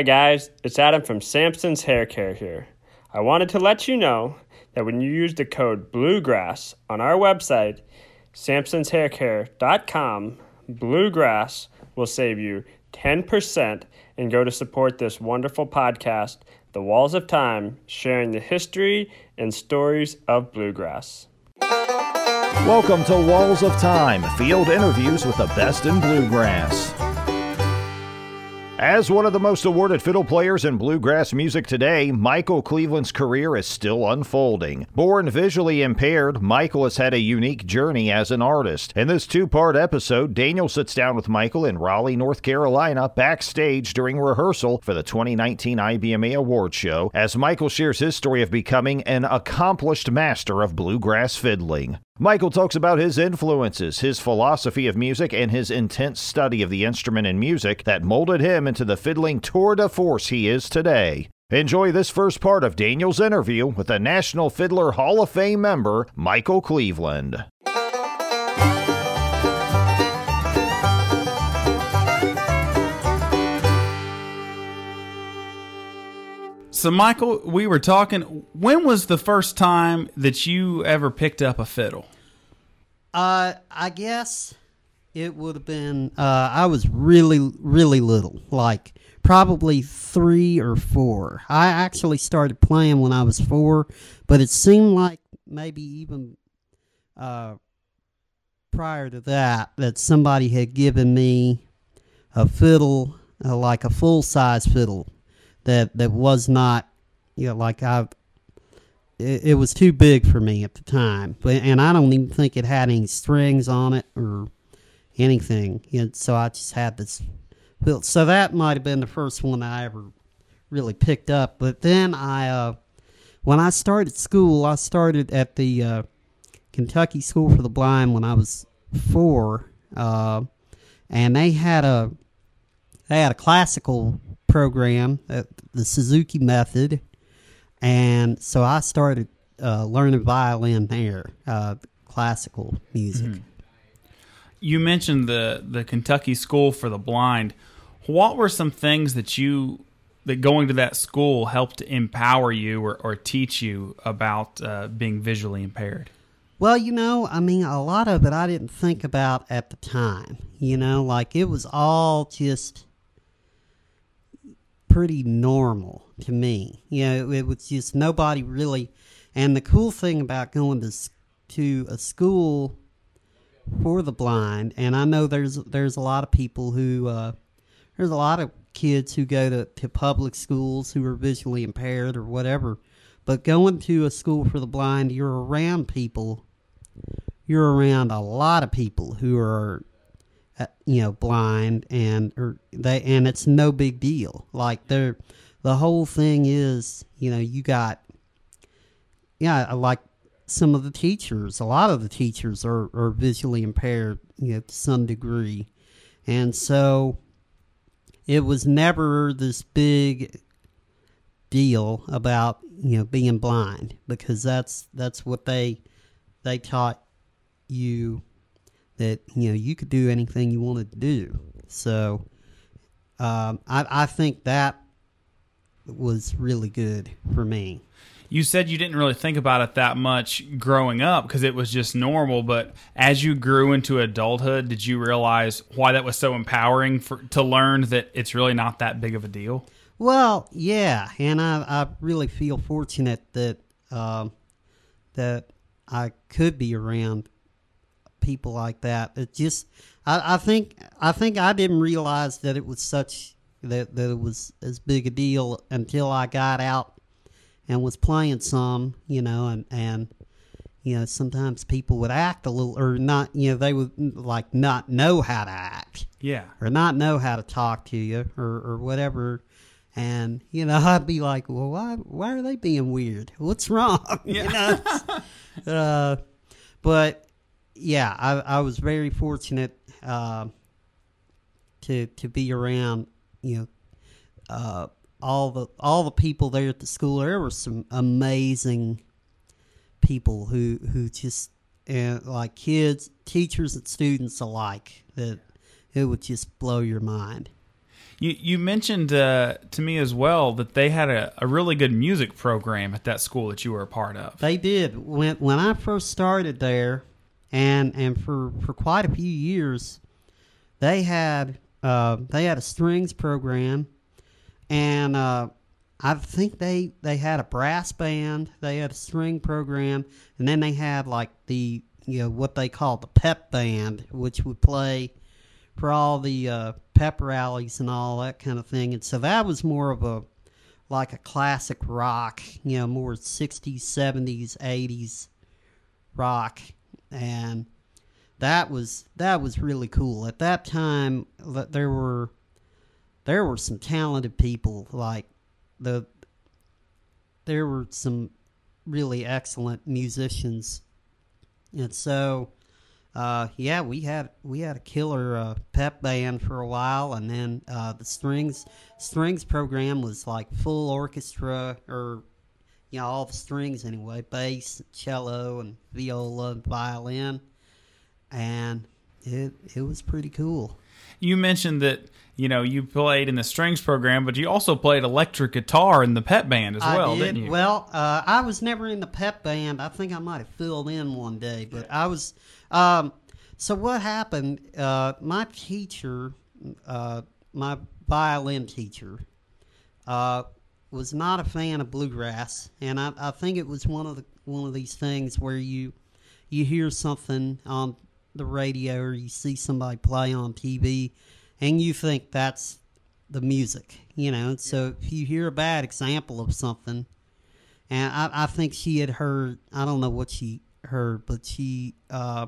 Hi guys, it's Adam from Samson's Hair Care here. I wanted to let you know that when you use the code Bluegrass on our website, samsonshaircare.com, Bluegrass will save you 10% and go to support this wonderful podcast, The Walls of Time, sharing the history and stories of bluegrass. Welcome to Walls of Time, field interviews with the best in bluegrass. As one of the most awarded fiddle players in bluegrass music today, Michael Cleveland's career is still unfolding. Born visually impaired, Michael has had a unique journey as an artist. In this two part episode, Daniel sits down with Michael in Raleigh, North Carolina, backstage during rehearsal for the 2019 IBMA Award Show, as Michael shares his story of becoming an accomplished master of bluegrass fiddling. Michael talks about his influences, his philosophy of music, and his intense study of the instrument and music that molded him into the fiddling tour de force he is today. Enjoy this first part of Daniel's interview with the National Fiddler Hall of Fame member, Michael Cleveland. So, Michael, we were talking. When was the first time that you ever picked up a fiddle? Uh, I guess it would have been. Uh, I was really, really little, like probably three or four. I actually started playing when I was four, but it seemed like maybe even uh, prior to that that somebody had given me a fiddle, uh, like a full size fiddle that that was not, you know, like I. It, it was too big for me at the time, but and I don't even think it had any strings on it or anything. You know, so I just had this. fiddle. So that might have been the first one I ever really picked up. But then I, uh, when I started school, I started at the uh, Kentucky School for the Blind when I was four, uh, and they had a they had a classical program, uh, the Suzuki method, and so I started uh, learning violin there, uh, classical music. You mentioned the the Kentucky School for the Blind. What were some things that you that going to that school helped empower you or, or teach you about uh, being visually impaired? Well, you know, I mean, a lot of it I didn't think about at the time. You know, like it was all just pretty normal to me. You know, it was just nobody really. And the cool thing about going to to a school for the blind, and I know there's there's a lot of people who uh, there's a lot of kids who go to, to public schools who are visually impaired or whatever. But going to a school for the blind, you're around people. You're around a lot of people who are uh, you know blind and or they and it's no big deal. Like they're the whole thing is you know you got yeah like some of the teachers. A lot of the teachers are, are visually impaired you know to some degree. And so it was never this big deal about you know being blind because that's that's what they they taught you that you know you could do anything you wanted to do. So um, I, I think that was really good for me. You said you didn't really think about it that much growing up because it was just normal. But as you grew into adulthood, did you realize why that was so empowering for to learn that it's really not that big of a deal? Well, yeah, and I, I really feel fortunate that um, that I could be around people like that. It just, I, I think, I think I didn't realize that it was such that that it was as big a deal until I got out and was playing some, you know, and and you know sometimes people would act a little or not, you know, they would like not know how to act Yeah. or not know how to talk to you or, or whatever. And you know, I'd be like, "Well, why why are they being weird? What's wrong?" You know. uh, but yeah, I, I was very fortunate uh, to to be around. You know, uh, all the all the people there at the school. There were some amazing people who who just and like kids, teachers, and students alike. That it would just blow your mind. You you mentioned uh, to me as well that they had a, a really good music program at that school that you were a part of. They did when when I first started there, and and for for quite a few years, they had uh, they had a strings program, and uh, I think they they had a brass band, they had a string program, and then they had like the you know what they called the pep band, which would play for all the uh, pep rallies and all that kind of thing. And so that was more of a like a classic rock, you know, more 60s, 70s, 80s rock. And that was that was really cool. At that time there were there were some talented people like the there were some really excellent musicians. And so uh, yeah, we had we had a killer uh, pep band for a while, and then uh, the strings strings program was like full orchestra, or you know all the strings anyway, bass, cello, and viola, and violin, and it it was pretty cool. You mentioned that you know you played in the strings program, but you also played electric guitar in the pep band as I well, did. not you? Well, uh, I was never in the pep band. I think I might have filled in one day, but I was um, so what happened? Uh, my teacher, uh, my violin teacher, uh, was not a fan of bluegrass, and I, I think it was one of the one of these things where you you hear something on the radio or you see somebody play on TV, and you think that's the music, you know. And So if you hear a bad example of something, and I, I think she had heard, I don't know what she heard, but she uh,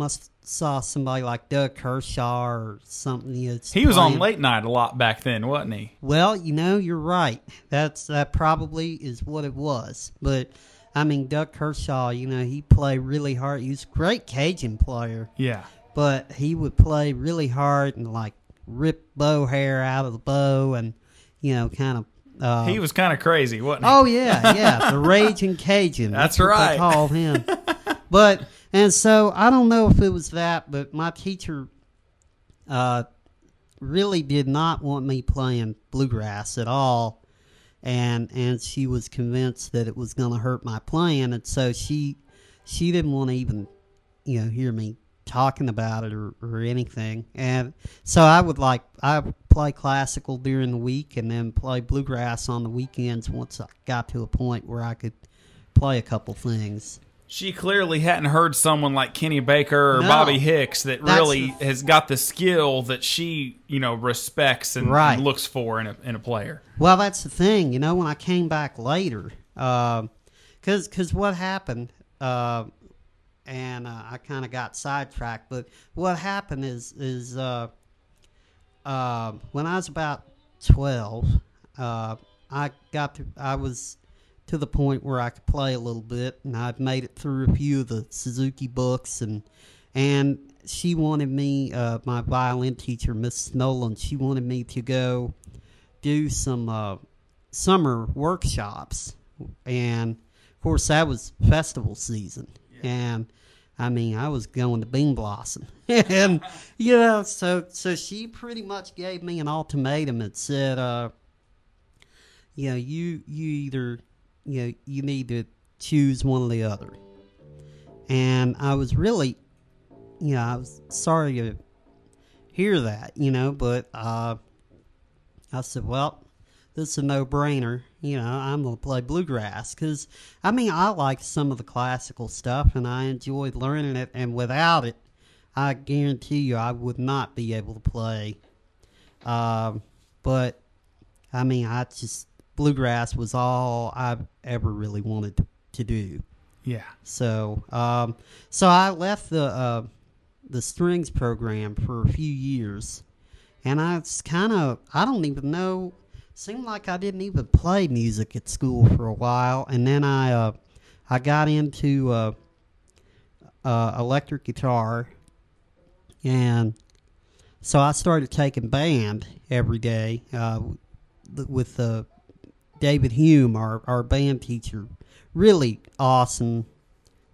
must saw somebody like Doug Kershaw or something. He was playing. on late night a lot back then, wasn't he? Well, you know, you're right. That's that probably is what it was. But I mean, Doug Kershaw, you know, he played really hard. He was a great Cajun player. Yeah. But he would play really hard and like rip bow hair out of the bow and you know, kind of. Uh, he was kind of crazy, wasn't he? Oh yeah, yeah, the raging Cajun. That's what right. They called him. but and so I don't know if it was that, but my teacher uh, really did not want me playing bluegrass at all, and and she was convinced that it was going to hurt my playing, and so she she didn't want to even you know hear me talking about it or, or anything, and so I would like I play classical during the week and then play bluegrass on the weekends once I got to a point where I could play a couple things. She clearly hadn't heard someone like Kenny Baker or No. Bobby Hicks that really has got the skill that she, you know, respects and, Right. and looks for in a, in a player. Well, that's the thing, you know. When I came back later, because because what happened, uh, and uh, I kind of got sidetracked. But what happened is is uh, uh, when I was about twelve, uh, I got to I was to the point where I could play a little bit, and I'd made it through a few of the Suzuki books, and and she wanted me, uh, my violin teacher, Miss Nolan, she wanted me to go do some uh, summer workshops, and of course that was festival season, and I mean I was going to Bean Blossom, and you know so so she pretty much gave me an ultimatum and said, uh, you know you you either you know you need to choose one or the other, and I was really you know I was sorry to hear that you know but uh I said, well, this is a no brainer. You know, I'm going to play bluegrass because, I mean, I like some of the classical stuff and I enjoyed learning it. And without it, I guarantee you I would not be able to play. Um, but, I mean, I just, bluegrass was all I ever really wanted to, to do. Yeah. So, um, so I left the uh, the strings program for a few years, and I was kind of I don't even know. Seemed like I didn't even play music at school for a while, and then I uh, I got into uh, uh, electric guitar, and so I started taking band every day uh, with uh, David Hume, our our band teacher, really awesome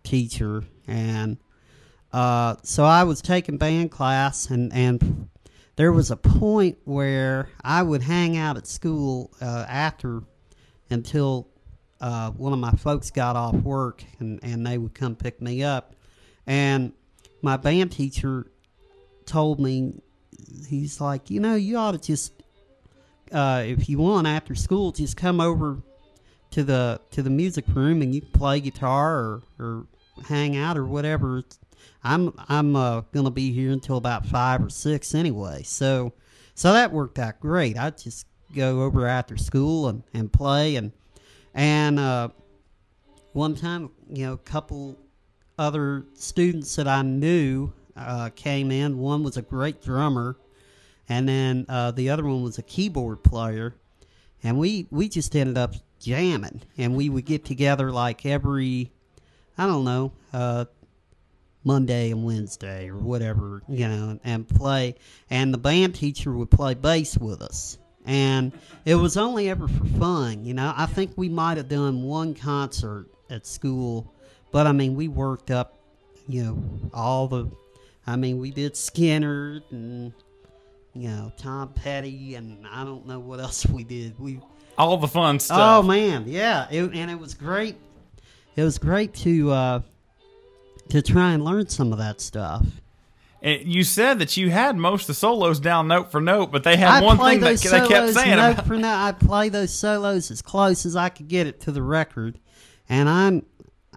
teacher, and uh, so I was taking band class, and and there was a point where I would hang out at school uh, after until uh, one of my folks got off work and, and they would come pick me up. And my band teacher told me, he's like, you know, you ought to just, uh, if you want after school, just come over to the to the music room and you can play guitar or, or hang out or whatever. I'm I'm uh, gonna be here until about five or six anyway. So so that worked out great. I just go over after school and, and play and and uh, one time you know a couple other students that I knew uh, came in. One was a great drummer, and then uh, the other one was a keyboard player, and we we just ended up jamming, and we would get together like every I don't know uh, Monday and Wednesday or whatever, you know, and play. And the band teacher would play bass with us. And it was only ever for fun, you know. I think we might have done one concert at school, but I mean, we worked up, you know, all the. I mean, we did Skynyrd and, you know, Tom Petty, and I don't know what else we did. We All the fun stuff. Oh man, yeah, it, and it was great. It was great to uh, to try and learn some of that stuff. And you said that you had most of the solos down note for note, but they had I one thing that they kept saying note about for note. I play those solos as close as I could get it to the record, and I'm.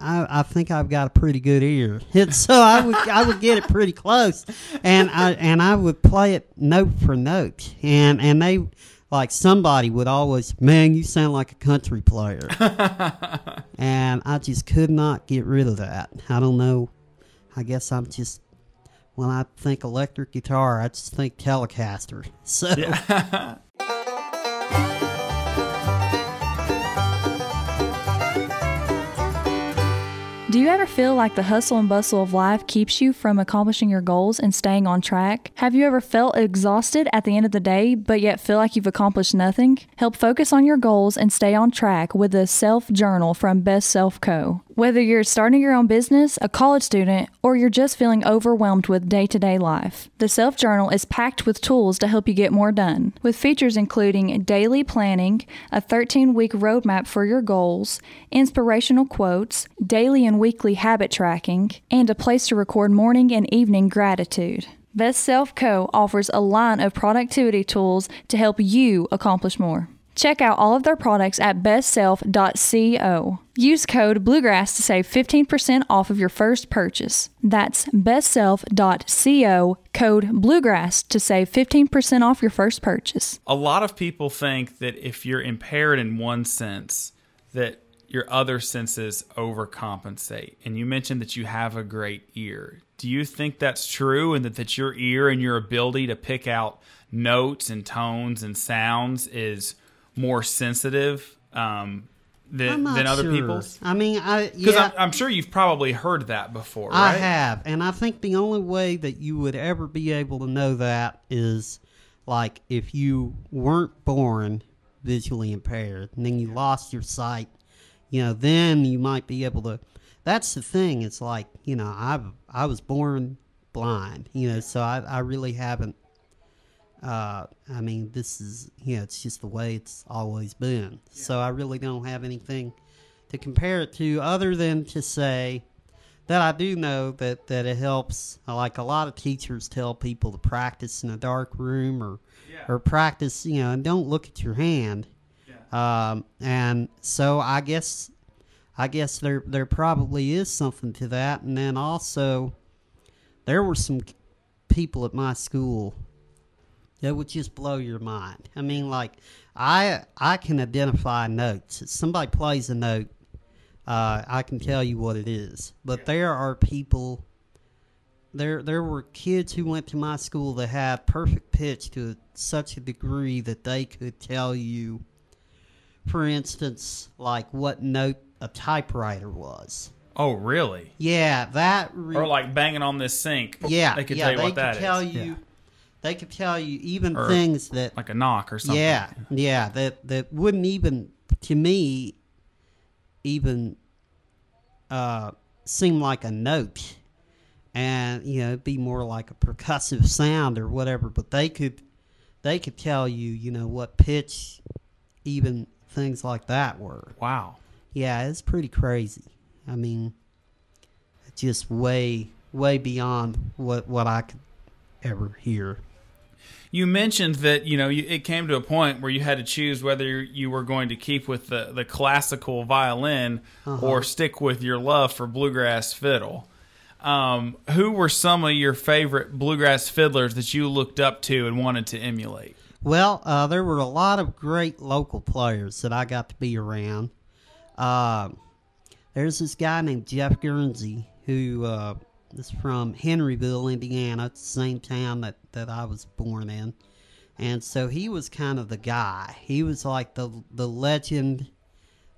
I, I think I've got a pretty good ear, and so I would I would get it pretty close, and I and I would play it note for note, and and they like somebody would always, man, you sound like a country player, and I just could not get rid of that. I don't know. I guess I'm just when I think electric guitar, I just think Telecaster. So Do you ever feel like the hustle and bustle of life keeps you from accomplishing your goals and staying on track? Have you ever felt exhausted at the end of the day, but yet feel like you've accomplished nothing? Help focus on your goals and stay on track with a self journal from Best Self Co. Whether you're starting your own business, a college student, or you're just feeling overwhelmed with day to day life, the Self Journal is packed with tools to help you get more done. With features including daily planning, a 13 week roadmap for your goals, inspirational quotes, daily and weekly habit tracking, and a place to record morning and evening gratitude. Best Self Co. offers a line of productivity tools to help you accomplish more. Check out all of their products at bestself.co. Use code Bluegrass to save 15% off of your first purchase. That's bestself.co, code Bluegrass to save 15% off your first purchase. a lot of people think that if you're impaired in one sense, that your other senses overcompensate. And you mentioned that you have a great ear. Do you think that's true and that, that your ear and your ability to pick out notes and tones and sounds is more sensitive um, than, than other sure. people's? I mean, I Because yeah, I'm, I'm sure you've probably heard that before, I right? have, and I think the only way that you would ever be able to know that is like if you weren't born visually impaired and then you lost your sight, you know, then you might be able to. That's the thing. It's like you know, I I was born blind, you know, so I I really haven't. Uh, I mean, this is you know, it's just the way it's always been. So I really don't have anything to compare it to other than to say that I do know that, that it helps. Like a lot of teachers tell people to practice in a dark room or or practice, you know, and don't look at your hand. Um, and so I guess I guess there there probably is something to that. And then also there were some people at my school that would just blow your mind. I mean, like I I can identify notes. If somebody plays a note, uh, I can tell you what it is. But there are people. There there were kids who went to my school that had perfect pitch to such a degree that they could tell you, for instance, like what note a typewriter was. Oh, really? Yeah, that. Re- Or like banging on this sink. yeah, They could yeah, tell you they what could that is. tell you. They could tell you even Or things that Like a knock or something. Yeah, yeah, that that wouldn't even to me even uh, seem like a note, and you know it'd be more like a percussive sound or whatever. But they could they could tell you you know what pitch, even things like that were. Wow. Yeah, it's pretty crazy. I mean, just way way beyond what what I could ever hear. You mentioned that you know you, it came to a point where you had to choose whether you were going to keep with the, the classical violin or stick with your love for bluegrass fiddle. Um, who were some of your favorite bluegrass fiddlers that you looked up to and wanted to emulate? Well, uh, there were a lot of great local players that I got to be around. Uh, there's this guy named Jeff Guernsey who uh, is from Henryville, Indiana. It's the same town that, that I was born in. And so he was kind of the guy. He was like the the legend,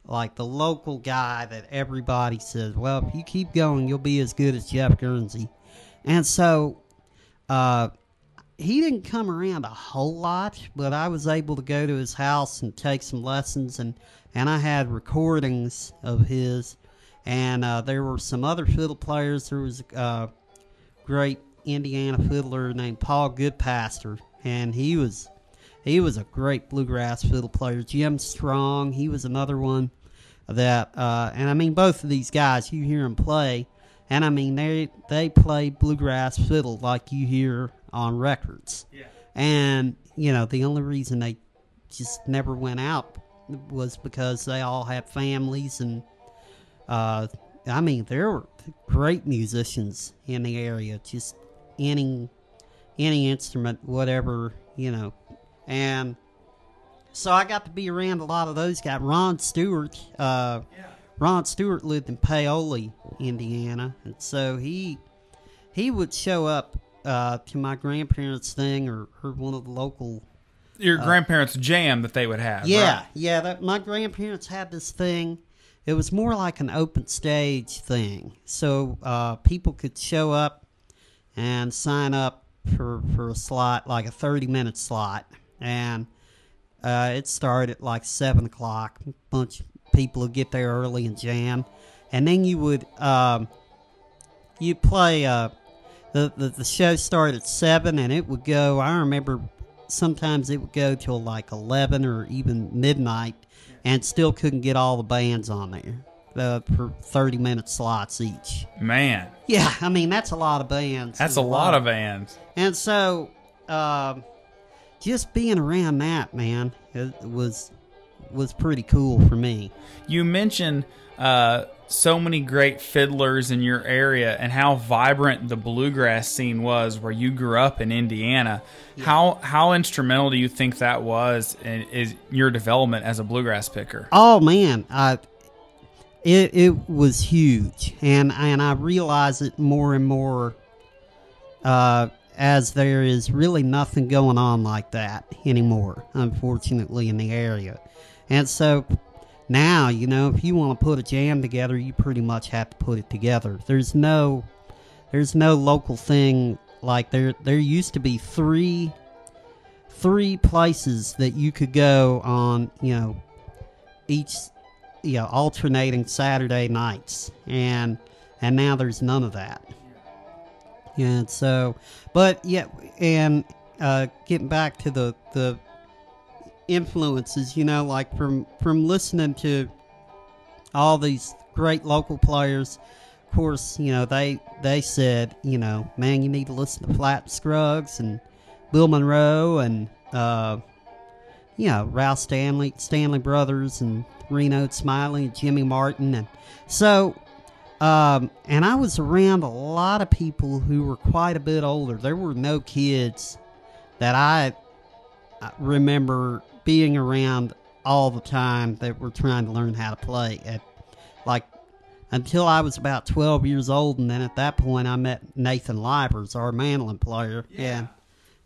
like the local guy that everybody says, well, if you keep going, you'll be as good as Jeff Guernsey. And so uh, he didn't come around a whole lot, but I was able to go to his house and take some lessons, and and I had recordings of his, and uh, there were some other fiddle players. There was a uh, great Indiana fiddler named Paul Goodpaster, and he was he was a great bluegrass fiddle player. Jim Strong, he was another one that, uh, and I mean both of these guys, you hear them play, and I mean they they play bluegrass fiddle like you hear on records. Yeah. And you know the only reason they just never went out was because they all had families and uh, I mean there were great musicians in the area. Just any any instrument, whatever you know, and so I got to be around a lot of those guys. Ron Stewart, uh, Ron Stewart lived in Paoli, Indiana, and so he he would show up uh, to my grandparents' thing or, or one of the local. Your grandparents' jam that they would have. Yeah, right? yeah. That my grandparents had this thing. It was more like an open stage thing, so uh, people could show up and sign up for for a slot, like a thirty minute slot, and uh, it started at like seven o'clock. A bunch of people would get there early and jam, and then you would um, you play. Uh, the, the the show started at seven, and it would go. I remember sometimes it would go till like eleven or even midnight, and still couldn't get all the bands on there uh, for thirty minute slots each. Man, Yeah, I mean that's a lot of bands. that's a lot of bands. And so, um, just being around that man it was was pretty cool for me. You mentioned uh, so many great fiddlers in your area and how vibrant the bluegrass scene was where you grew up in Indiana. How how instrumental do you think that was in is your development as a bluegrass picker? Oh man, I it it was huge, and and I realize it more and more uh, as there is really nothing going on like that anymore, unfortunately, in the area, and so now you know if you want to put a jam together, you pretty much have to put it together. There's no there's no local thing like there there used to be three three places that you could go on you know each you know alternating Saturday nights, and and now there's none of that. And so, but yeah, and uh, getting back to the the influences, you know, like from from listening to all these great local players. Of course, you know they they said, you know, man, you need to listen to Flatt Scruggs and Bill Monroe and uh, you know Ralph Stanley, Stanley Brothers, and Reno Smiley and Jimmy Martin, and so. Um, and I was around a lot of people who were quite a bit older. There were no kids that I I remember being around all the time that we were trying to learn how to play. At like until I was about twelve years old, and then at that point I met Nathan Livers, our mandolin player. Yeah.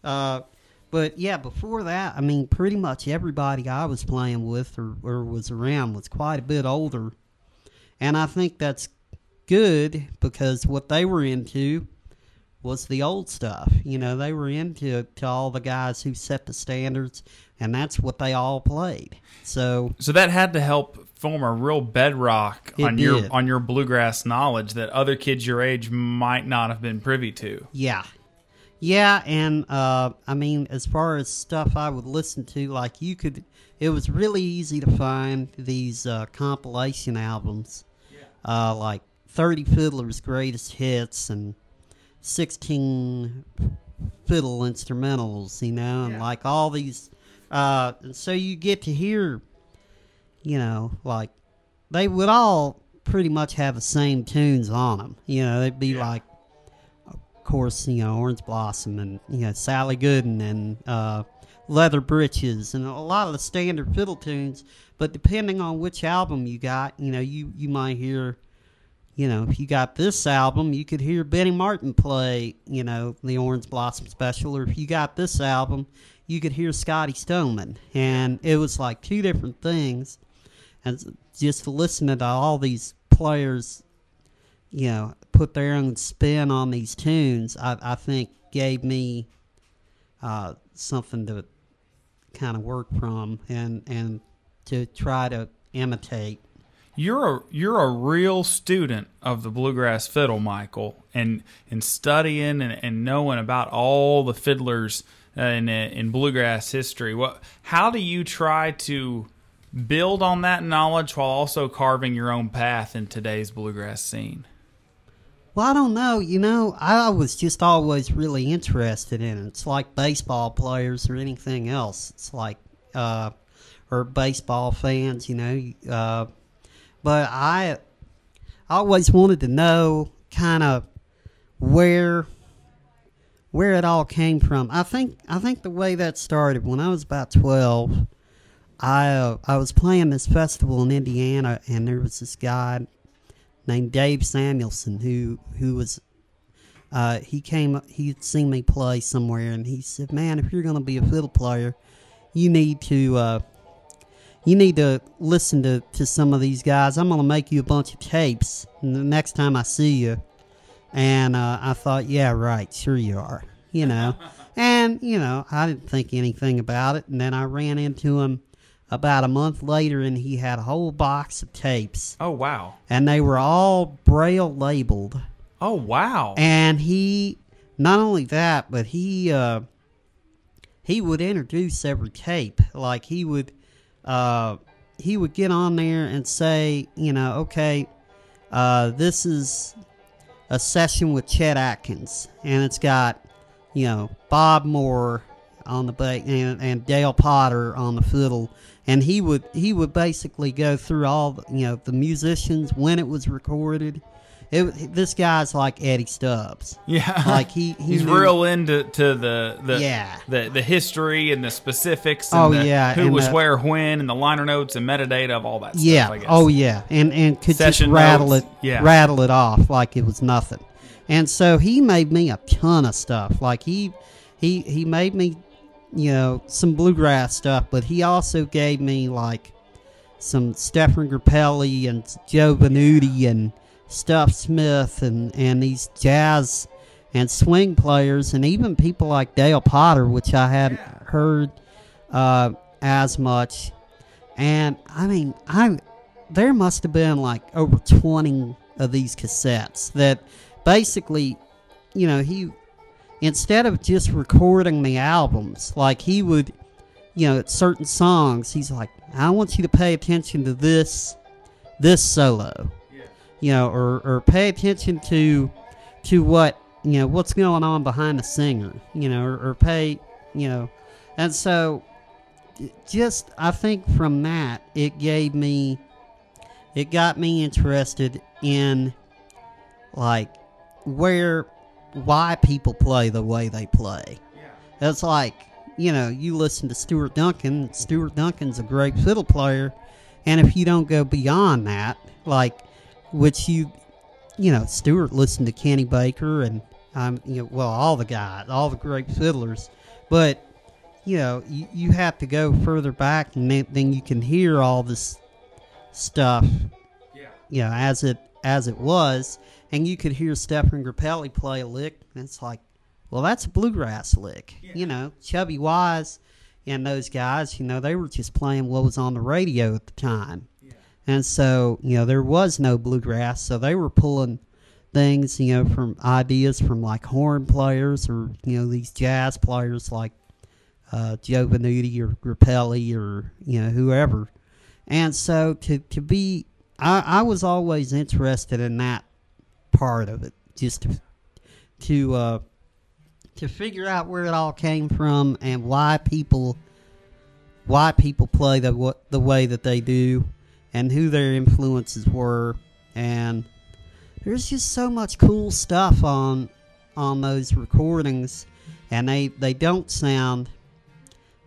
Uh, but yeah, before that, I mean, pretty much everybody I was playing with or, or was around was quite a bit older, and I think that's good because what they were into was the old stuff. You know, they were into to all the guys who set the standards, and that's what they all played. So So that had to help form a real bedrock on your on your bluegrass knowledge that other kids your age might not have been privy to. Yeah. Yeah, and uh, I mean, as far as stuff I would listen to, like you could, it was really easy to find these uh, compilation albums, uh, like 30 Fiddler's Greatest Hits and 16 fiddle instrumentals, you know, and like all these. Uh, and so you get to hear, you know, like they would all pretty much have the same tunes on them. You know, they'd be like of course, you know, Orange Blossom and you know Sally Gooden and uh, Leather Breeches and a lot of the standard fiddle tunes. But depending on which album you got, you know, you you might hear, you know, if you got this album, you could hear Benny Martin play, you know, the Orange Blossom Special, or if you got this album, you could hear Scotty Stoneman, and it was like two different things. And just listening to all these players you know, put their own spin on these tunes, I, I think gave me uh, something to kind of work from and and to try to imitate. You're a you're a real student of the bluegrass fiddle, Michael, and and studying and, and knowing about all the fiddlers uh, in in bluegrass history. What? How do you try to build on that knowledge while also carving your own path in today's bluegrass scene? Well, I don't know. You know, I was just always really interested in it. It's like baseball players or anything else. It's like, uh, or baseball fans, you know. Uh, but I, always wanted to know kind of where, where it all came from. I think, I think the way that started when I was about twelve. I uh, I was playing this festival in Indiana, and there was this guy named Dave Samuelson who who was uh, he came he'd seen me play somewhere and he said, "Man, if you're to be a fiddle player, you need to uh, you need to listen to, to some of these guys. I'm going to make you a bunch of tapes and the next time I see you." And uh, I thought, "Yeah, right, sure you are." You know. and, you know, I didn't think anything about it and then I ran into him about a month later and he had a whole box of tapes Oh wow! and they were all braille labeled Oh wow! and he not only that but he uh he would introduce every tape like he would uh he would get on there and say you know okay uh this is a session with chet atkins and it's got you know bob moore on the ba- and, and dale potter on the fiddle. And he would he would basically go through all the, you know the musicians when it was recorded it, this guy's like eddie stubbs yeah, like he, he he's knew- real into to the the Yeah. the, the history and the specifics. And Oh, the yeah, who and was the- where when and the liner notes and metadata of all that stuff. yeah I guess. oh yeah and and could Session just rattle notes, it yeah. rattle it off like it was nothing and so he made me a ton of stuff like he he he made me you know some bluegrass stuff but he also gave me like some Stéphane Grappelli and Joe Venuti and Stuff Smith and, and these jazz and swing players and even people like Dale Potter, which I hadn't heard uh, as much. And I mean, I there must have been like over twenty of these cassettes that basically, you know, he instead of just recording the albums, like he would, you know, at certain songs, he's like, I want you to pay attention to this, this solo, you know, or, or pay attention to, to what, you know, what's going on behind the singer, you know, or, or pay, you know, and so just, I think from that, it gave me, it got me interested in, like, where why people play the way they play. Yeah. It's like, you know, you listen to Stuart Duncan, Stuart Duncan's a great fiddle player, and if you don't go beyond that, like, which you, you know, Stuart listened to Kenny Baker and, um, you know, well, all the guys, all the great fiddlers, but, you know, you, you have to go further back and then, then you can hear all this stuff, yeah. you know, as it, as it was, and you could hear Stéphane Grappelli play a lick, and it's like, well, that's a bluegrass lick. You know, Chubby Wise and those guys, you know, they were just playing what was on the radio at the time. And so you know there was no bluegrass, so they were pulling things you know from ideas from like horn players or you know these jazz players like uh, Joe Venuti or Grappelli or you know whoever, and so to to be I, I was always interested in that part of it, just to to uh, to figure out where it all came from and why people why people play the the way that they do and who their influences were. And there's just so much cool stuff on on those recordings. And they they don't sound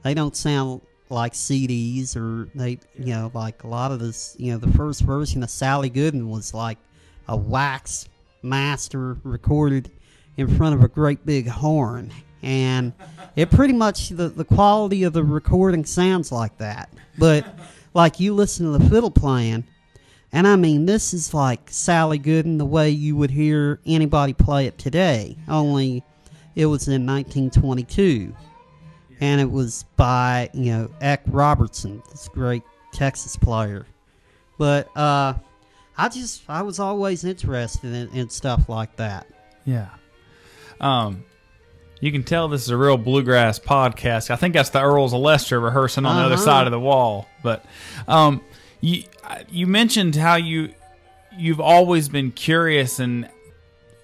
they don't sound like CDs or they you know like a lot of this you know the first version of Sally Gooden was like a wax master recorded in front of a great big horn. And it pretty much the, the quality of the recording sounds like that. But like you listen to the fiddle playing and I mean this is like Sally Gooden the way you would hear anybody play it today only it was in 1922 and it was by you know Eck Robertson, this great Texas player. But uh, I just I was always interested in, in stuff like that. Yeah. Um, you can tell this is a real bluegrass podcast. I think that's the Earls of Leicester rehearsing on the other Uh-huh. side of the wall. But um, you you mentioned how you you've always been curious and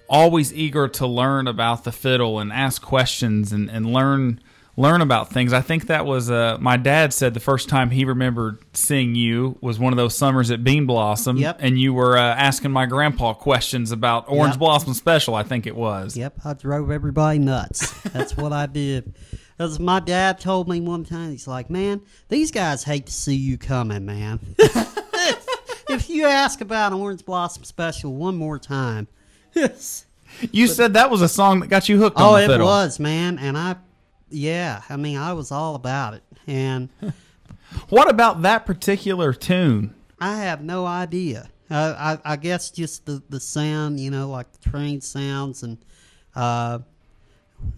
always eager to learn about the fiddle and ask questions and, and learn learn about things. I think that was uh, my dad said the first time he remembered seeing you was one of those summers at Bean Blossom, Yep. and you were uh, asking my grandpa questions about Orange Yep. Blossom Special. I think it was. Yep, I drove everybody nuts. That's what I did. As my dad told me one time, he's like, "Man, these guys hate to see you coming, man. if you ask about Orange Blossom Special one more time, You said that was a song that got you hooked oh, it fiddle. was, man." And I, yeah, I mean, I was all about it, and. What about that particular tune? I have no idea. Uh, I I guess just the the sound, you know, like the train sounds, and uh,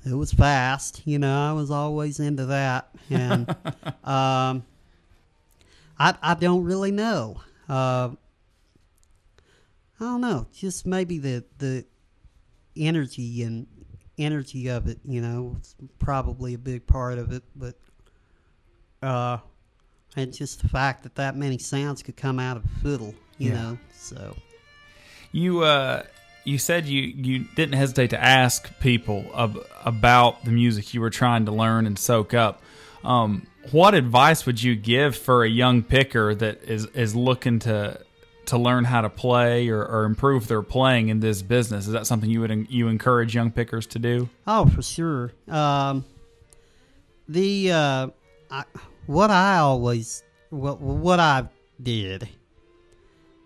it was fast. You know, I was always into that, and um, I I don't really know. Uh, I don't know. Just maybe the the energy and energy of it. You know, was probably a big part of it, but. Uh, and just the fact that that many sounds could come out of a fiddle, you Yeah. know. So You uh, you said you you didn't hesitate to ask people ab- about the music you were trying to learn and soak up. Um, what advice would you give for a young picker that is is looking to to learn how to play or, or improve their playing in this business? Is that something you would you encourage young pickers to do? Oh, for sure. Um, the uh, I, what I always what what I did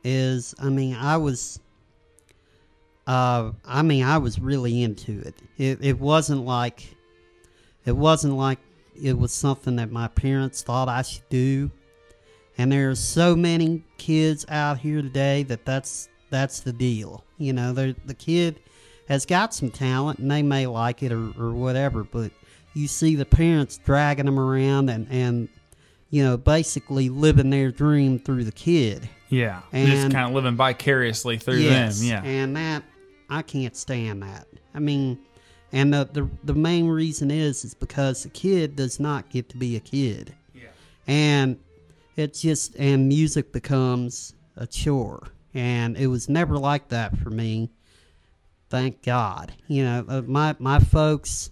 is, I mean, I was, uh, I mean, I was really into it. It it wasn't like, it wasn't like it was something that my parents thought I should do. And there are so many kids out here today that that's that's the deal. You know, the kid has got some talent and they may like it or, or whatever, but you see the parents dragging them around and, and you know, basically living their dream through the kid. Yeah, just kind of living vicariously through Yes, them. Yeah, And that I can't stand that. I mean and the, the the main reason is is because the kid does not get to be a kid. Yeah. And it's just and music becomes a chore. And it was never like that for me. Thank God. You know, uh, my my folks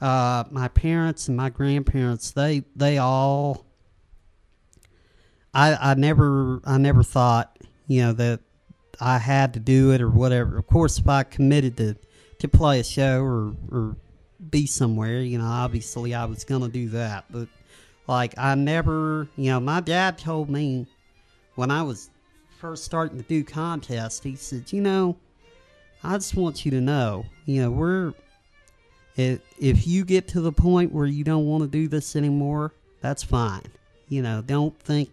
uh, my parents and my grandparents, they they all I I never I never thought, you know, that I had to do it or whatever. Of course, if I committed to to play a show or or be somewhere, you know, obviously I was gonna do that. But like I never, you know, my dad told me when I was first starting to do contests, he said, you know, I just want you to know, you know, we're if if you get to the point where you don't want to do this anymore, that's fine. You know, don't think,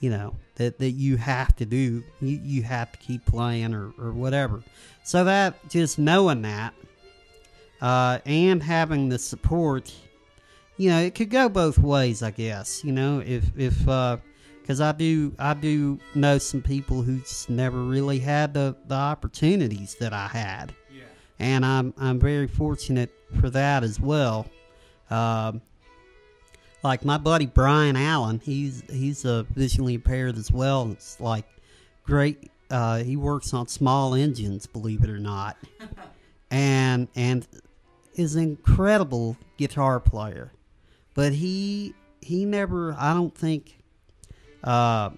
you know, that, that you have to do, you, you have to keep playing or, or whatever. So that, just knowing that, uh, and having the support, you know, it could go both ways, I guess. You know, if, if, uh, because I do I do know some people who just never really had the, the opportunities that I had, Yeah. and I'm I'm very fortunate for that as well. Um, like my buddy Brian Allen, he's he's a visually impaired as well. It's like great. Uh, he works on small engines, believe it or not, and and is an incredible guitar player. But he he never, I don't think, uh,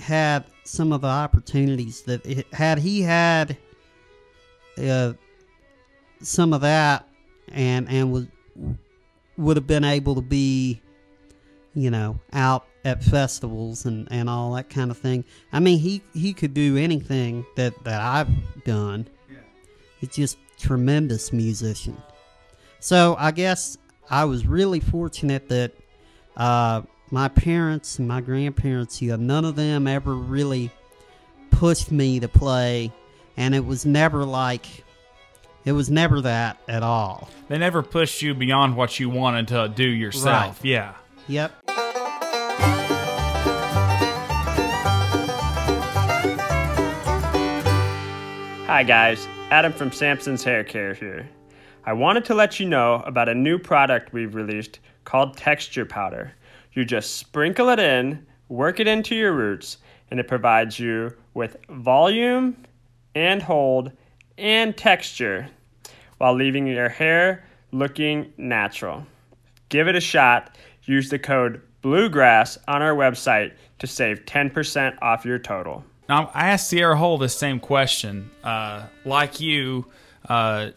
had some of the opportunities that it, had he had uh, some of that and and was would have been able to be you know out at festivals and and all that kind of thing. I mean he he could do anything that that i've done. He's just tremendous musician. So i guess i was really fortunate that uh my parents and my grandparents you know none of them ever really pushed me to play and it was never like it was never that at all They never pushed you beyond what you wanted to do yourself. Right. Yeah. yep Hi guys, Adam from Samson's Hair Care here. I wanted to let you know about a new product we've released called Texture Powder. You just sprinkle it in, work it into your roots, and it provides you with volume and hold and texture while leaving your hair looking natural. Give it a shot. Use the code Bluegrass on our website to save 10% off your total. Now, I asked Sierra Hull this same question. Uh, like you, uh,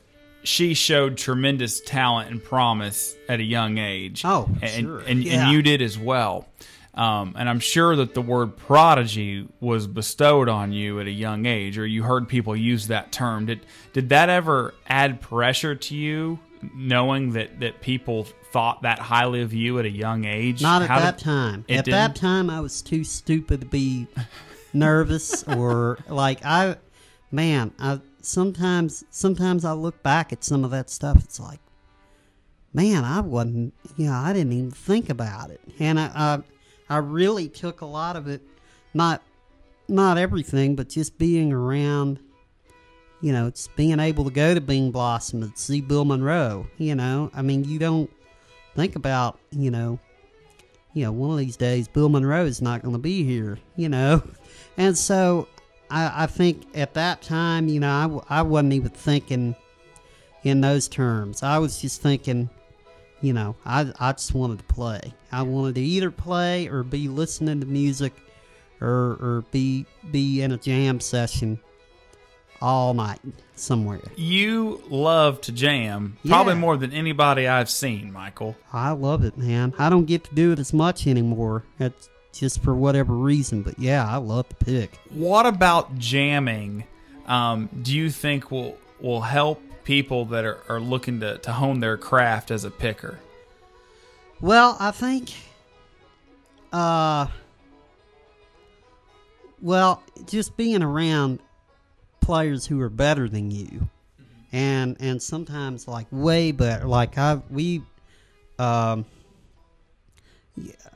she showed tremendous talent and promise at a young age. Oh, and, sure. and, Yeah. and you did as well. Um, and I'm sure that the word prodigy was bestowed on you at a young age, or you heard people use that term. Did did that ever add pressure to you, knowing that that people thought that highly of you at a young age? Not at How that did- time. At didn't? that time, I was too stupid to be nervous or like I, man. I sometimes sometimes I look back at some of that stuff. It's like, man, I wasn't. You know, I didn't even think about it, and I I, I really took a lot of it, not not everything, but just being around. You know, it's being able to go to Bean Blossom and see Bill Monroe. You know, I mean, you don't think about you know you know, one of these days Bill Monroe is not going to be here, you know. And so I, I think at that time, you know, I, I wasn't even thinking in those terms. I was just thinking, you know, I, I just wanted to play. I wanted to either play or be listening to music or, or be, be in a jam session all night somewhere. You love to jam, probably Yeah. more than anybody I've seen, Michael. I love it, man. I don't get to do it as much anymore. That's just for whatever reason. But yeah, I love the pick. What about jamming? Um, do you think will will help people that are, are looking to, to hone their craft as a picker? Well, I think, uh, well, just being around players who are better than you, and and sometimes like way better. Like I we, um,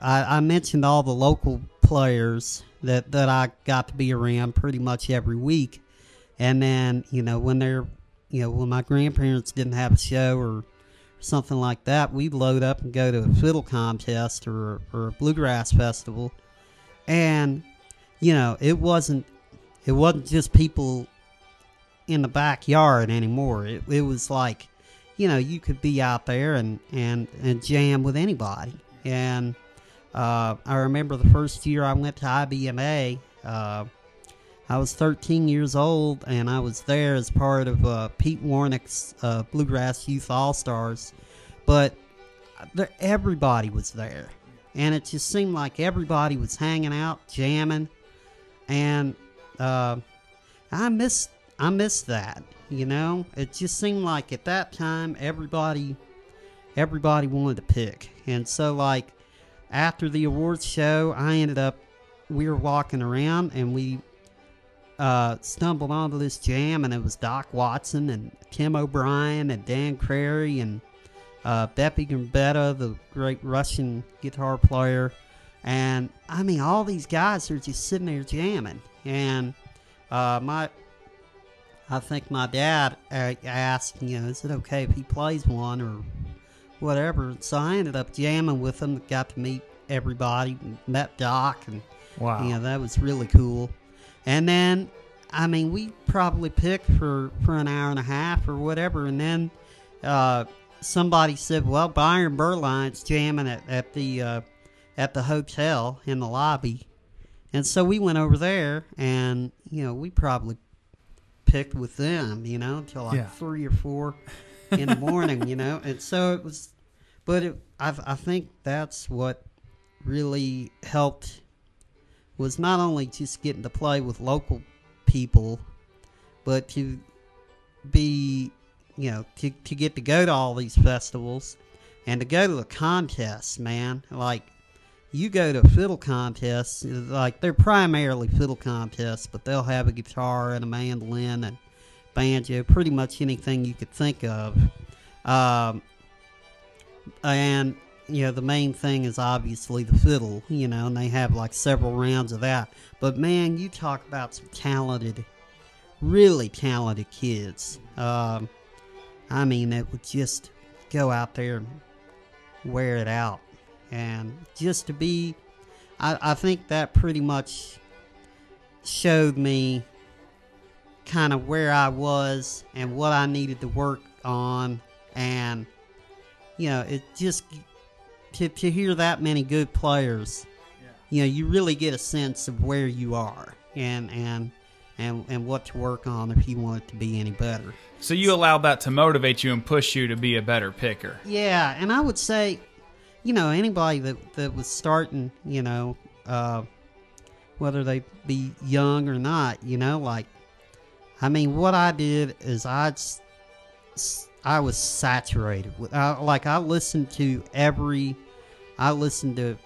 I, I mentioned all the local players that that I got to be around pretty much every week, and then you know when they're you know when my grandparents didn't have a show or something like that, we'd load up and go to a fiddle contest or, or a bluegrass festival, and you know it wasn't it wasn't just people in the backyard anymore. It, it was like you know you could be out there and and and jam with anybody. And uh, I remember the first year I went to IBMA. Uh, I was 13 years old, and I was there as part of uh, Pete Wernick's uh, Bluegrass Youth All Stars. But there, everybody was there, and it just seemed like everybody was hanging out, jamming, and uh, I missed I missed that. You know, it just seemed like at that time everybody everybody wanted to pick, and so like after the awards show, I ended up we were walking around and we uh, stumbled onto this jam, and it was Doc Watson and Tim O'Brien and Dan Crary and uh, Beppe Gambetta, the great Russian guitar player, And I mean, all these guys are just sitting there jamming. And uh, my, I think my dad uh, asked, you know, is it okay if he plays one or whatever? So I ended up jamming with them. Got to meet everybody, met Doc, and Wow. you know that was really cool. And then, I mean, we probably picked for for an hour and a half or whatever, and then uh, somebody said, "Well, Byron Berline's jamming at, at the uh, at the hotel in the lobby," and so we went over there, and you know, we probably picked with them, you know, until like Yeah. three or four in the morning, you know, and so it was. But it, I, I think that's what really helped was not only just getting to play with local people, but to be, you know, to, to get to go to all these festivals and to go to the contests, man. Like, you go to fiddle contests, like, they're primarily fiddle contests, but they'll have a guitar and a mandolin and banjo, pretty much anything you could think of. Um, and you know the main thing is obviously the fiddle you know and they have like several rounds of that. But man you talk about some talented really talented kids. Um, i mean it would just go out there and wear it out. And just to be i, I think that pretty much showed me kind of where i was and what i needed to work on and you know, it just to, to hear that many good players, you know, you really get a sense of where you are and and and and what to work on if you want it to be any better. So you allowed that to motivate you and push you to be a better picker. Yeah, and I would say, you know, anybody that that was starting, you know, uh, whether they be young or not, you know, like, I mean, what I did is I, I was saturated with, I, like, I listened to every, I listened to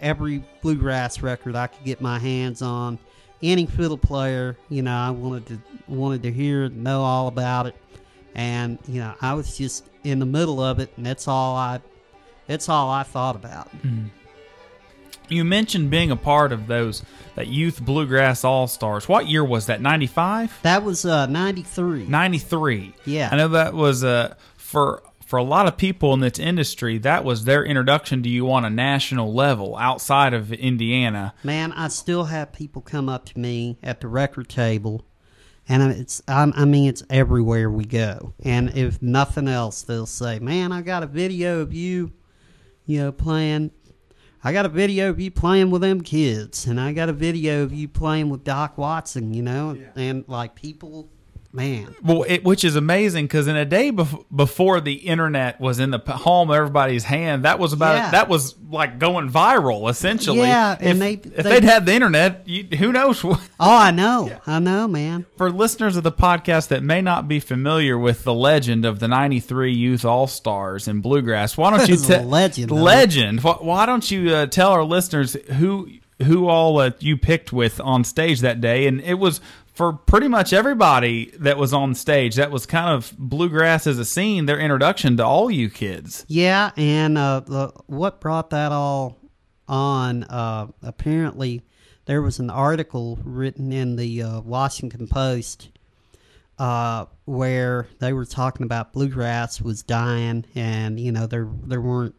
every bluegrass record I could get my hands on. Any fiddle player, you know, I wanted to wanted to hear, know all about it, and you know, I was just in the middle of it, and that's all I, that's all I thought about. Mm. You mentioned being a part of those that youth bluegrass all stars. What year was that? 95? That was uh, '93. 93. Yeah. I know that was uh, for for a lot of people in this industry, that was their introduction to you on a national level outside of Indiana. Man, I still have people come up to me at the record table, and it's I, I mean it's everywhere we go. And if nothing else, they'll say, "Man, I got a video of you, you know, playing. I got a video of you playing with them kids, and I got a video of you playing with Doc Watson. You know, and like people, man, Well, it, which is amazing because in a day bef- before the internet was in the p- palm of everybody's hand, that was about Yeah. that was like going viral essentially. Yeah, if, and they- if they- they'd had the internet, you, who knows? what- oh, I know, I know, man. For listeners of the podcast that may not be familiar with the legend of the '93 Youth All Stars in bluegrass, why don't you tell legend. Legend. Why, why don't you uh, tell our listeners who who all uh, you picked with on stage that day? And it was for pretty much everybody that was on stage. That was kind of bluegrass as a scene. Their introduction to all you kids. Yeah, and uh, the, what brought that all on? Uh, apparently, there was an article written in the uh, Washington Post uh, where they were talking about bluegrass was dying, and you know there there weren't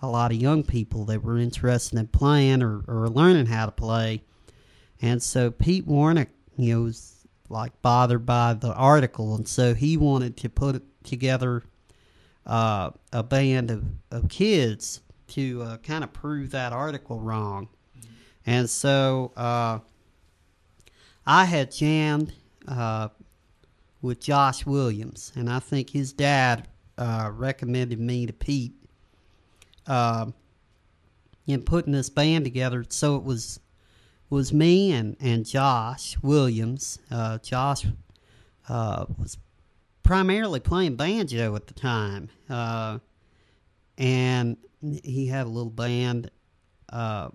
a lot of young people that were interested in playing or, or learning how to play, and so Pete Wernick, know, was like bothered by the article, and so he wanted to put together uh, a band of, of kids to uh, kind of prove that article wrong. And so uh, I had jammed uh, with Josh Williams, and I think his dad uh, recommended me to Pete uh, in putting this band together. So it was was me and, and Josh Williams. Uh, Josh uh, was primarily playing banjo at the time, uh, and he had a little band uh,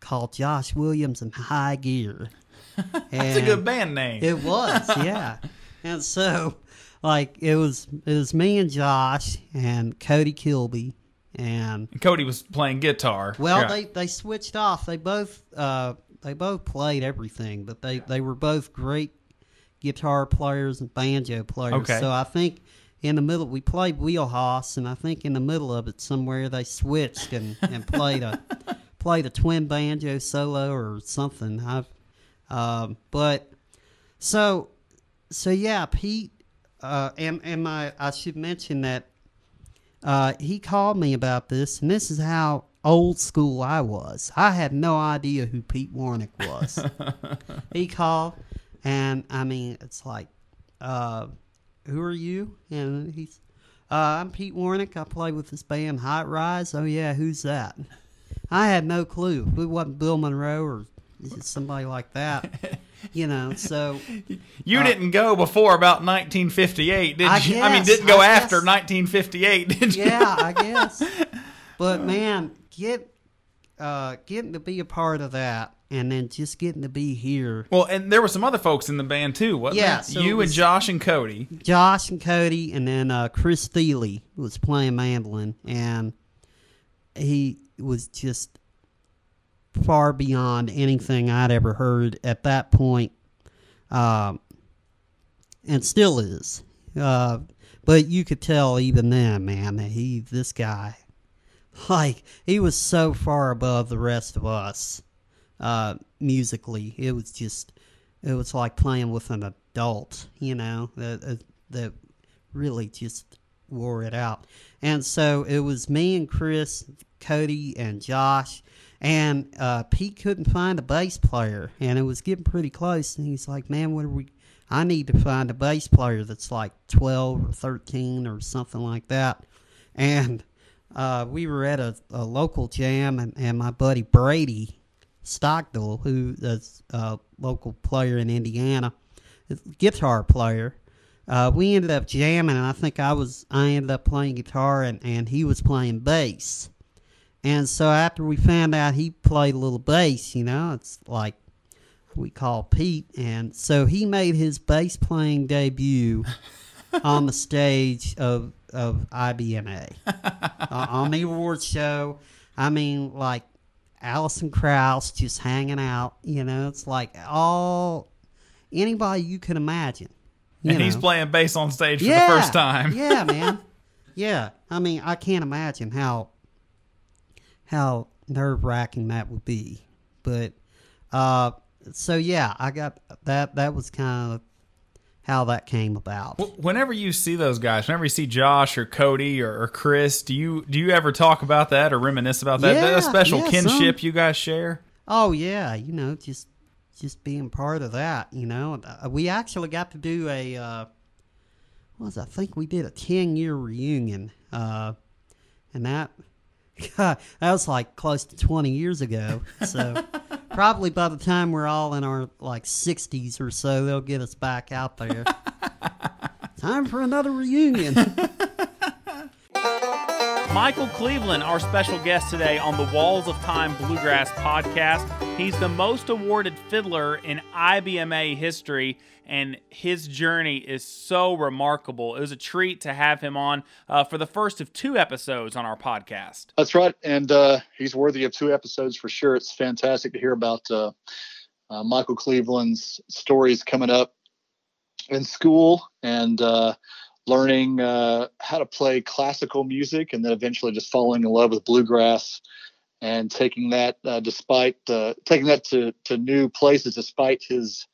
called Josh Williams and High Gear. That's a good band name. It was, yeah. and so, like, it was it was me and Josh and Cody Kilby and And Cody was playing guitar. well, Yeah. they they switched off. They both uh, they both played everything, but they they were both great guitar players and banjo players. Okay. So I think in the middle we played Wheel Hoss, and I think in the middle of it somewhere they switched and, and played a played a twin banjo solo or something. I've um, but so so yeah, Pete. Uh, and and my I should mention that uh, he called me about this, and this is how old school I was. I had no idea who Pete Wernick was. he called, and I mean, it's like, uh, who are you? And he's, uh, I'm Pete Wernick. I play with this band Hot Rize. Oh yeah, who's that? I had no clue. It wasn't Bill Monroe or somebody like that. You know, so you didn't go before about 1958, did I you? I mean, didn't go I after guess. 1958, did you? yeah, I guess. But man, get uh, getting to be a part of that, and then just getting to be here. Well, and there were some other folks in the band too, wasn't Yeah, there? so you it and Josh and Cody. Josh and Cody, and then uh, Chris Thile was playing mandolin, and he was just far beyond anything I'd ever heard at that point, um, and still is. Uh, but you could tell even then, man, that he, this guy, like he was so far above the rest of us uh, musically. It was just, it was like playing with an adult, you know, that that really just wore it out. And so it was me and Chris, Cody, and Josh. And uh, Pete couldn't find a bass player, and it was getting pretty close. And he's like, "Man, what are we? I need to find a bass player that's like twelve or thirteen or something like that." And uh, we were at a, a local jam, and, and my buddy Brady Stockdale, who is a local player in Indiana, guitar player, uh, we ended up jamming, and I think I was I ended up playing guitar, and, and he was playing bass. And so after we found out he played a little bass, you know, it's like we call Pete, and so he made his bass playing debut on the stage of of IBMA uh, on the awards show. I mean, like Alison Krauss just hanging out. You know, it's like all anybody you can imagine. you And he's playing bass on stage for Yeah, the first time. yeah, man. Yeah, I mean, I can't imagine how how nerve wracking that would be. But uh, so yeah, I got that. That was kind of how that came about. Whenever you see those guys, whenever you see Josh or Cody or, or Chris, do you do you ever talk about that or reminisce about that? Yeah, that special yeah, kinship some. you guys share? Oh yeah, you know, just just being part of that. You know, Uh, we actually got to do a. Uh, was? I think we did a ten year reunion, uh, and that God, that was like close to twenty years ago. So probably by the time we're all in our like sixties or so, they'll get us back out there. Time for another reunion. Michael Cleveland, our special guest today on the Walls of Time Bluegrass podcast. He's the most awarded fiddler in IBMA history, and his journey is so remarkable. It was a treat to have him on uh, for the first of two episodes on our podcast. That's right, and uh, he's worthy of two episodes for sure. It's fantastic to hear about uh, uh, Michael Cleveland's stories coming up in school and uh, learning uh, how to play classical music, and then eventually just falling in love with bluegrass and taking that, uh, despite uh, taking that to to new places, despite his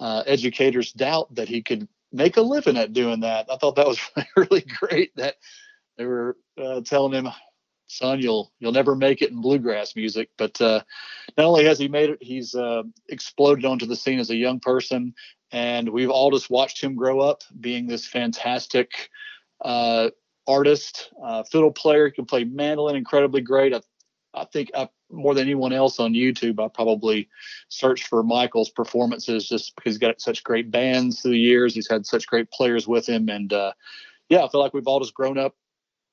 uh, educators' doubt that he could make a living at doing that. I thought that was really great that they were uh, telling him son you'll you'll never make it in bluegrass music. But uh, not only has he made it he's uh, exploded onto the scene as a young person and we've all just watched him grow up being this fantastic artist uh, fiddle player. He can play mandolin incredibly great. I, I think I, more than anyone else on youtube i probably searched for michael's performances just because he's got such great bands through the years. He's had such great players with him. And uh, yeah i feel like we've all just grown up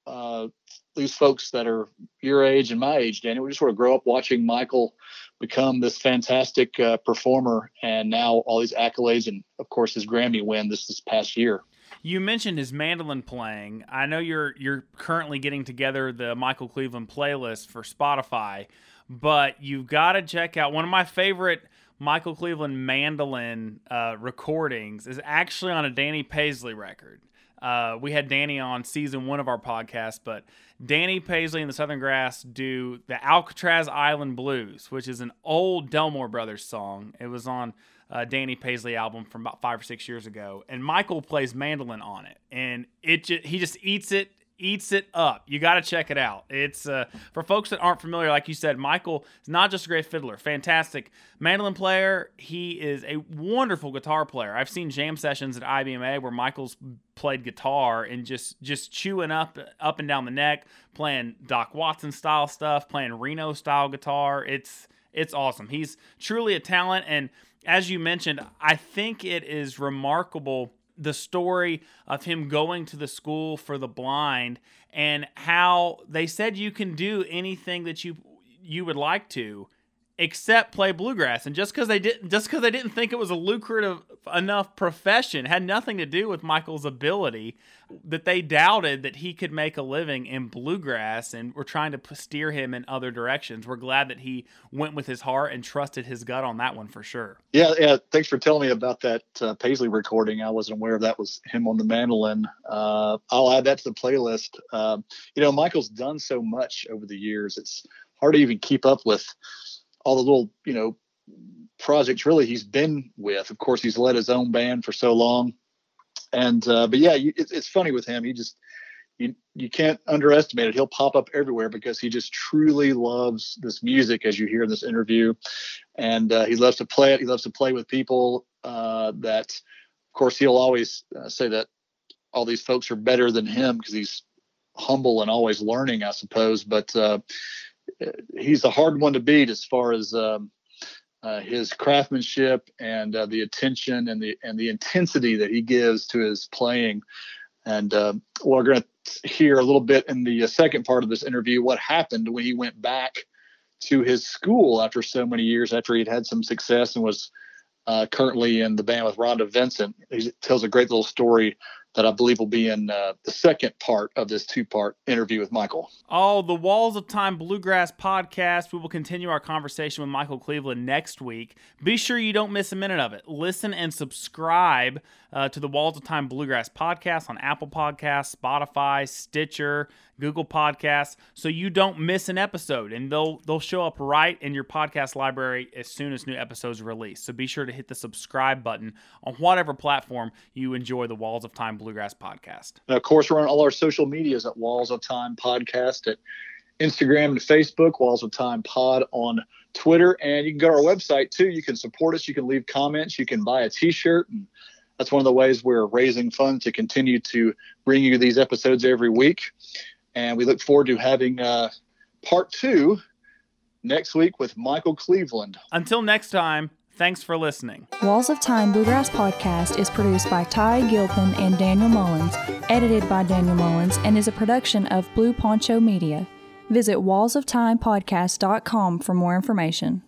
uh, these folks that are your age and my age, Danny, we just sort of grow up watching Michael become this fantastic uh, performer, and now all these accolades, and of course his Grammy win this this past year. You mentioned his mandolin playing. I know you're you're currently getting together the Michael Cleveland playlist for Spotify, but you've got to check out one of my favorite Michael Cleveland mandolin uh, recordings is actually on a Danny Paisley record. Uh, we had Danny on season one of our podcast, but Danny Paisley and the Southern Grass do the Alcatraz Island Blues, which is an old Delmore Brothers song. It was on uh, Danny Paisley album from about five or six years ago, and Michael plays mandolin on it, and it he just eats it eats it up. You got to check it out. It's uh, for folks that aren't familiar, like you said, Michael is not just a great fiddler, fantastic mandolin player. He is a wonderful guitar player. I've seen jam sessions at IBMA where Michael's played guitar and just just chewing up up and down the neck, playing Doc Watson style stuff, playing Reno style guitar. It's it's awesome. He's truly a talent and as you mentioned, I think it is remarkable the story of him going to the school for the blind and how they said you can do anything that you you would like to except play bluegrass. And just because they didn't just because they didn't think it was a lucrative enough profession had nothing to do with michael's ability that they doubted that he could make a living in bluegrass and were trying to steer him in other directions. We're glad that he went with his heart and trusted his gut on that one for sure. Yeah yeah. Thanks for telling me about that uh, paisley recording. I wasn't aware that was him on the mandolin. Uh, i'll add that to the playlist. Uh, you know michael's done so much over the years it's hard to even keep up with all the little you know projects really he's been with. Of course, he's led his own band for so long, and uh, but yeah, you, it, it's funny with him. He just you you can't underestimate it. He'll pop up everywhere because he just truly loves this music, as you hear in this interview, and uh, he loves to play it. He loves to play with people. Uh, that, of course, he'll always uh, say that all these folks are better than him because he's humble and always learning, I suppose. But uh, he's a hard one to beat as far as um, uh, his craftsmanship and uh, the attention and the and the intensity that he gives to his playing. And uh, we're going to hear a little bit in the uh, second part of this interview what happened when he went back to his school after so many years after he'd had some success and was uh, currently in the band with Rhonda Vincent. He tells a great little story that I believe will be in uh, the second part of this two part interview with Michael. Oh, the Walls of Time Bluegrass podcast. We will continue our conversation with Michael Cleveland next week. Be sure you don't miss a minute of it. Listen and subscribe uh, to the Walls of Time Bluegrass podcast on Apple Podcasts, Spotify, Stitcher, Google Podcasts, so you don't miss an episode. And they'll they'll show up right in your podcast library as soon as new episodes release. So be sure to hit the subscribe button on whatever platform you enjoy the Walls of Time Bluegrass podcast. And of course, we're on all our social medias at Walls of Time Podcast at Instagram and Facebook, Walls of Time Pod on Twitter, and you can go to our website too. You can support us. You can leave comments. You can buy a T-shirt, and that's one of the ways we're raising funds to continue to bring you these episodes every week. And we look forward to having uh, part two next week with Michael Cleveland. Until next time, thanks for listening. Walls of Time Bluegrass Podcast is produced by Ty Gilpin and Daniel Mullins, edited by Daniel Mullins, and is a production of Blue Poncho Media. Visit wallsoftimepodcast.com for more information.